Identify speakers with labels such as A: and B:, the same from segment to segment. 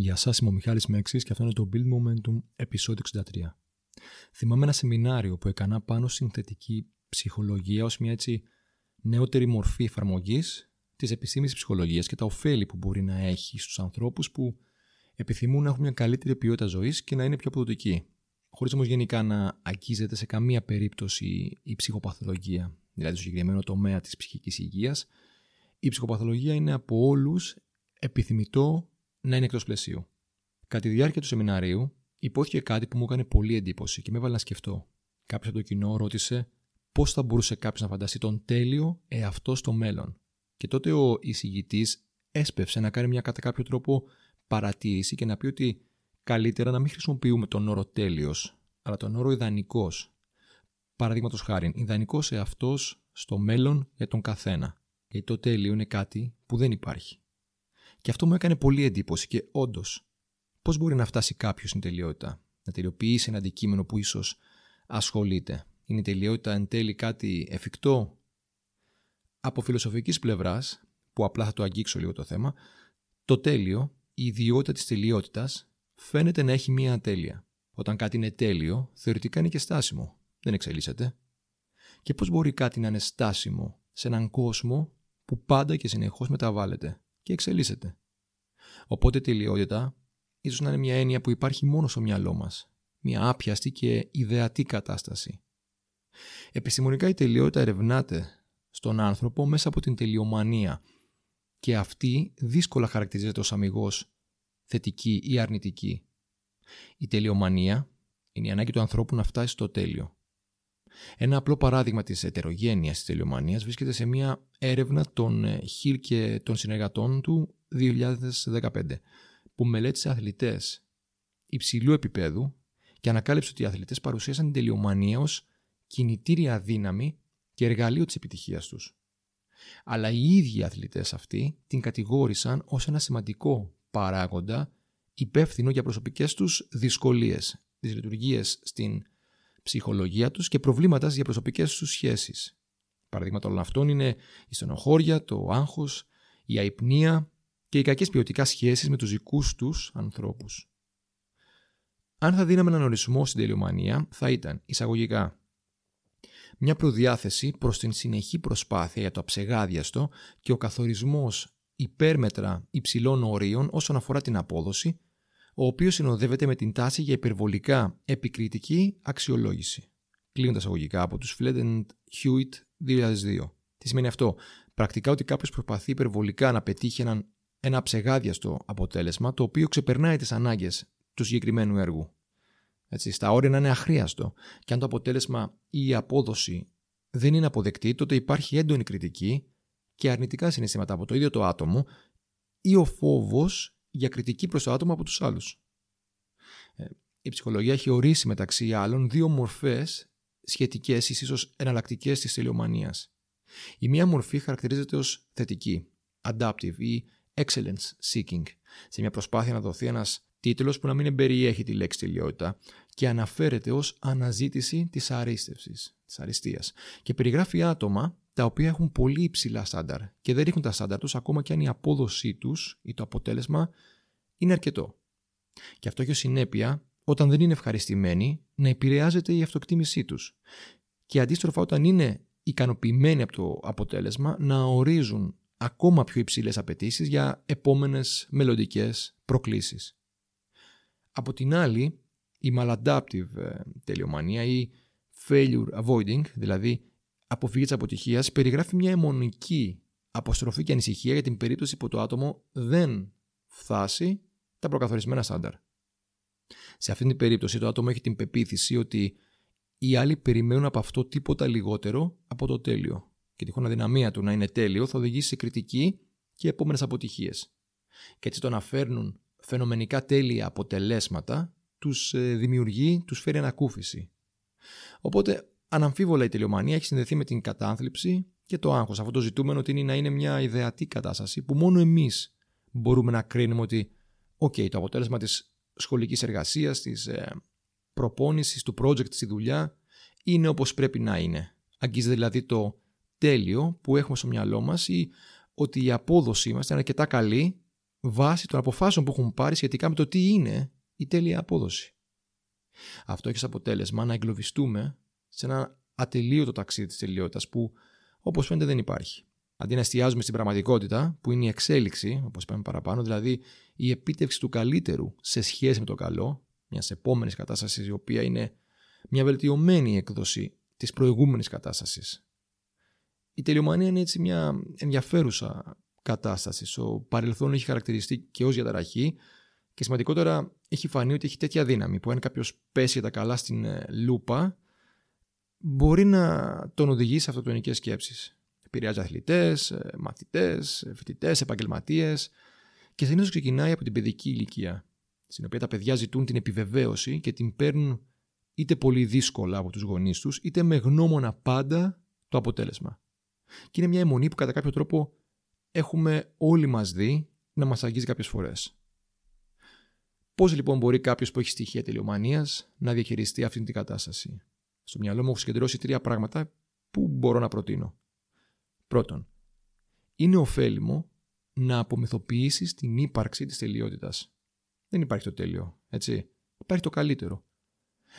A: Γεια σας, είμαι ο Μιχάλης Μέξης και αυτό είναι το Build Momentum επεισόδιο 63. Θυμάμαι ένα σεμινάριο που έκανα πάνω συνθετική ψυχολογία ως μια έτσι νεότερη μορφή εφαρμογής της επιστήμης ψυχολογίας και τα ωφέλη που μπορεί να έχει στους ανθρώπους που επιθυμούν να έχουν μια καλύτερη ποιότητα ζωής και να είναι πιο αποδοτικοί. Χωρίς όμως γενικά να αγγίζεται σε καμία περίπτωση η ψυχοπαθολογία, δηλαδή στο συγκεκριμένο τομέα της ψυχικής υγείας, η ψυχοπαθολογία είναι από όλους επιθυμητό να είναι εκτός πλαισίου. Κατά τη διάρκεια του σεμιναρίου, υπόθηκε κάτι που μου έκανε πολύ εντύπωση και με έβαλε να σκεφτώ. Κάποιος από το κοινό ρώτησε πώς θα μπορούσε κάποιος να φανταστεί τον τέλειο εαυτό στο μέλλον. Και τότε ο εισηγητής έσπευσε να κάνει μια κατά κάποιο τρόπο παρατήρηση και να πει ότι καλύτερα να μην χρησιμοποιούμε τον όρο τέλειος, αλλά τον όρο ιδανικός. Παραδείγματος χάρη, ιδανικός εαυτός στο μέλλον για τον καθένα. Γιατί το τέλειο είναι κάτι που δεν υπάρχει. Και αυτό μου έκανε πολύ εντύπωση και όντως, πώς μπορεί να φτάσει κάποιος στην τελειότητα, να τελειοποιήσει ένα αντικείμενο που ίσως ασχολείται. Είναι η τελειότητα εν τέλει κάτι εφικτό; Από φιλοσοφικής πλευράς, που απλά θα το αγγίξω λίγο το θέμα, το τέλειο, η ιδιότητα της τελειότητας, φαίνεται να έχει μία τέλεια. Όταν κάτι είναι τέλειο, θεωρητικά είναι και στάσιμο. Δεν εξελίσσεται. Και πώς μπορεί κάτι να είναι στάσιμο σε έναν κόσμο που πάντα και συνεχώς μεταβάλλεται; Και εξελίσσεται. Οπότε η τελειότητα ίσως να είναι μια έννοια που υπάρχει μόνο στο μυαλό μας. Μια άπιαστη και ιδεατή κατάσταση. Επιστημονικά η τελειότητα ερευνάται στον άνθρωπο μέσα από την τελειομανία και αυτή δύσκολα χαρακτηρίζεται ως αμυγός θετική ή αρνητική. Η τελειομανία είναι η ανάγκη του ανθρώπου να φτάσει στο τέλειο. Ένα απλό παράδειγμα της ετερογένειας της τελειομανίας βρίσκεται σε μια έρευνα των Χιλ και των συνεργατών του 2015 που μελέτησε αθλητές υψηλού επίπεδου και ανακάλυψε ότι οι αθλητές παρουσίασαν την τελειομανία ως κινητήρια δύναμη και εργαλείο της επιτυχίας τους. Αλλά οι ίδιοι οι αθλητές αυτοί την κατηγόρησαν ως ένα σημαντικό παράγοντα υπεύθυνο για προσωπικές τους δυσκολίες, τις λειτουργίες στην ψυχολογία τους και προβλήματα στις διαπροσωπικές τους σχέσεις. Παραδείγματα όλων αυτών είναι η στενοχώρια, το άγχος, η αϊπνία και οι κακές ποιοτικά σχέσεις με τους δικούς τους ανθρώπους. Αν θα δίναμε έναν ορισμό στην τελειομανία θα ήταν εισαγωγικά μια προδιάθεση προς την συνεχή προσπάθεια για το αψεγάδιαστο και ο καθορισμός υπέρμετρα υψηλών ορίων όσον αφορά την απόδοση ο οποίος συνοδεύεται με την τάση για υπερβολικά επικριτική αξιολόγηση. Κλείνοντας αγωγικά από τους Fledden Hewitt 2002. Τι σημαίνει αυτό; Πρακτικά ότι κάποιος προσπαθεί υπερβολικά να πετύχει έναν, ένα ψεγάδιαστο αποτέλεσμα το οποίο ξεπερνάει τις ανάγκες του συγκεκριμένου έργου. Έτσι, στα όρια να είναι αχρίαστο. Και αν το αποτέλεσμα ή η απόδοση δεν είναι αποδεκτή, τότε υπάρχει έντονη κριτική και αρνητικά συναισθήματα από το ίδιο το άτομο ή ο φόβος για κριτική προς το άτομο από τους άλλους. Ε, η ψυχολογία έχει ορίσει μεταξύ άλλων δύο μορφές σχετικές ή ίσως εναλλακτικές της τελειομανίας. Η μία μορφή χαρακτηρίζεται ως θετική, adaptive ή excellence seeking, σε μια προσπάθεια να δοθεί ένας τίτλος που να μην εμπεριέχει τη λέξη τελειότητα και αναφέρεται ως αναζήτηση της αρίστευσης, της αριστείας και περιγράφει άτομα τα οποία έχουν πολύ υψηλά στάνταρ και δεν ρίχνουν τα στάνταρ τους ακόμα και αν η απόδοσή τους ή το αποτέλεσμα είναι αρκετό. Και αυτό έχει ως συνέπεια όταν δεν είναι ευχαριστημένοι να επηρεάζεται η αυτοκτήμησή τους. Και αντίστροφα όταν είναι ικανοποιημένοι από το αποτέλεσμα να ορίζουν ακόμα πιο υψηλές απαιτήσεις για επόμενες μελλοντικές προκλήσεις. Από την άλλη, η maladaptive ε, τελειομανία ή failure avoiding, δηλαδή αποφύγει της αποτυχίας, περιγράφει μια αιμονική αποστροφή και ανησυχία για την περίπτωση που το άτομο δεν φτάσει τα προκαθορισμένα στάνταρ. Σε αυτήν την περίπτωση, το άτομο έχει την πεποίθηση ότι οι άλλοι περιμένουν από αυτό τίποτα λιγότερο από το τέλειο. Και τυχόν αδυναμία του να είναι τέλειο θα οδηγήσει σε κριτική και επόμενες αποτυχίες. Και έτσι το να φέρνουν φαινομενικά τέλεια αποτελέσματα τους ε, δημιουργεί, τους φέρει ανακούφιση. Οπότε Αναμφίβολα η τελειομανία έχει συνδεθεί με την κατάθλιψη και το άγχος. Αυτό το ζητούμενο ότι είναι να είναι μια ιδεατή κατάσταση που μόνο εμείς μπορούμε να κρίνουμε ότι okay, το αποτέλεσμα της σχολικής εργασίας, της ε, προπόνησης, του project στη δουλειά είναι όπως πρέπει να είναι. Αγγίζεται δηλαδή το τέλειο που έχουμε στο μυαλό μας ή ότι η απόδοσή μας είναι αρκετά καλή βάσει των αποφάσεων που έχουν πάρει σχετικά με το τι είναι η τέλεια απόδοση. Αυτό έχει σαν αποτέλεσμα να εγκλωβιστούμε σε ένα ατελείωτο ταξίδι της τελειότητας που, όπως φαίνεται, δεν υπάρχει. Αντί να εστιάζουμε στην πραγματικότητα, που είναι η εξέλιξη, όπως είπαμε παραπάνω, δηλαδή η επίτευξη του καλύτερου σε σχέση με το καλό, μιας επόμενης κατάστασης η οποία είναι μια βελτιωμένη έκδοση της προηγούμενης κατάστασης. Η τελειομανία είναι έτσι μια ενδιαφέρουσα κατάσταση. Στο παρελθόν έχει χαρακτηριστεί και ως διαταραχή και σημαντικότερα έχει φανεί ότι έχει τέτοια δύναμη που αν κάποιος πέσει για τα καλά στην ε, λούπα, μπορεί να τον οδηγήσει σε αυτοκτονικέ σκέψεις. Επηρεάζει αθλητές, ε, μαθητές, ε, φοιτητές, επαγγελματίες και συνήθως ξεκινάει από την παιδική ηλικία, στην οποία τα παιδιά ζητούν την επιβεβαίωση και την παίρνουν είτε πολύ δύσκολα από τους γονείς τους, είτε με γνώμονα πάντα το αποτέλεσμα. Και είναι μια αιμονή που κατά κάποιο τρόπο έχουμε όλοι μας δει να μας αγγίζει κάποιες φορές. Πώς λοιπόν μπορεί κάποιος που έχει στοιχεία τελειομανίας να διαχειριστεί αυτή την κατάσταση; Στο μυαλό μου έχω συγκεντρώσει τρία πράγματα που μπορώ να προτείνω. Πρώτον, είναι ωφέλιμο να απομυθοποιήσεις την ύπαρξη της τελειότητας. Δεν υπάρχει το τέλειο, έτσι. Υπάρχει το καλύτερο.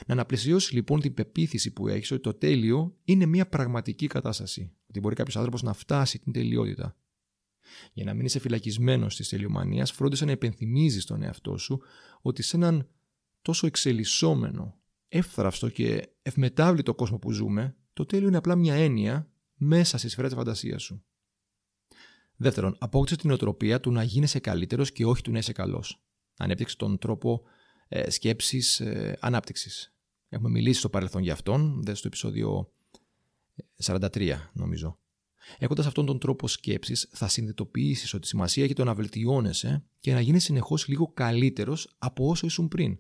A: Να αναπλησιώσει λοιπόν την πεποίθηση που έχεις ότι το τέλειο είναι μια πραγματική κατάσταση. Ότι μπορεί κάποιος άνθρωπος να φτάσει την τελειότητα. Για να μην είσαι φυλακισμένος της τελειομανίας, φρόντισε να υπενθυμίζει στον εαυτό σου ότι σε έναν τόσο εξελισσόμενο, εύθραυστο και ευμετάβλητο κόσμο που ζούμε, το τέλειο είναι απλά μια έννοια μέσα στη σφαίρα της φαντασίας σου. Δεύτερον, απόκτησε την οτροπία του να γίνεσαι καλύτερος και όχι του να είσαι καλός. Ανέπτυξε τον τρόπο ε, σκέψης ε, ανάπτυξης. Έχουμε μιλήσει στο παρελθόν για αυτόν, δε στο επεισόδιο 43, νομίζω. Έχοντας αυτόν τον τρόπο σκέψης, θα συνειδητοποιήσεις ότι σημασία έχει το να βελτιώνεσαι και να γίνει συνεχώς λίγο καλύτερος από όσο ήσουν πριν.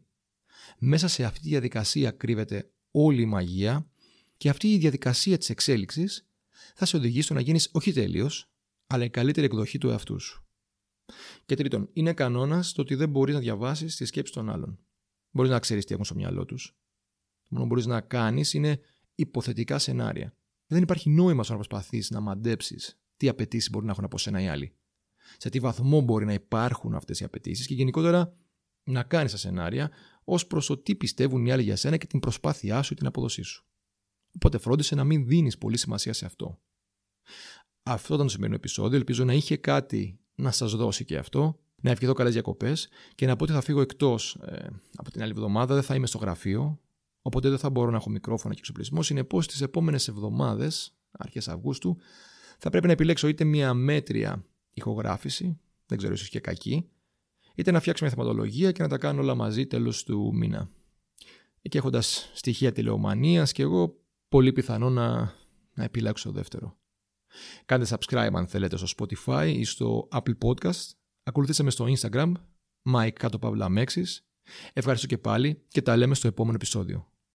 A: Μέσα σε αυτή τη διαδικασία κρύβεται όλη η μαγεία και αυτή η διαδικασία της εξέλιξης θα σε οδηγήσει στο να γίνεις όχι τέλειος, αλλά η καλύτερη εκδοχή του εαυτού σου. Και τρίτον, είναι κανόνας το ότι δεν μπορείς να διαβάσεις τη σκέψη των άλλων. Μπορείς να ξέρεις τι έχουν στο μυαλό τους. Το μόνο που μπορείς να κάνεις είναι υποθετικά σενάρια. Δεν υπάρχει νόημα στο να προσπαθείς να μαντέψεις τι απαιτήσεις μπορεί να έχουν από σένα οι άλλοι. Σε τι βαθμό μπορεί να υπάρχουν αυτές οι απαιτήσεις και γενικότερα να κάνει τα σενάρια ως προς το τι πιστεύουν οι άλλοι για σένα και την προσπάθειά σου ή την απόδοσή σου. Οπότε φρόντισε να μην δίνεις πολύ σημασία σε αυτό. Αυτό ήταν το σημερινό επεισόδιο. Ελπίζω να είχε κάτι να σας δώσει και αυτό. Να ευχηθώ καλές διακοπές και να πω ότι θα φύγω εκτός ε, από την άλλη εβδομάδα. Δεν θα είμαι στο γραφείο. Οπότε δεν θα μπορώ να έχω μικρόφωνο και εξοπλισμό. Συνεπώς, τις επόμενες εβδομάδες, αρχές Αυγούστου, θα πρέπει να επιλέξω είτε μια μέτρια ηχογράφηση, δεν ξέρω, ίσως και κακή, είτε να φτιάξω μια θεματολογία και να τα κάνω όλα μαζί τέλος του μήνα. Και έχοντας στοιχεία τηλεομανίας και εγώ, πολύ πιθανό να, να επιλέξω το δεύτερο. Κάντε subscribe αν θέλετε στο Spotify ή στο Apple Podcast. Ακολουθήστε με στο Instagram, Mike κάτω Ευχαριστώ και πάλι και τα λέμε στο επόμενο επεισόδιο.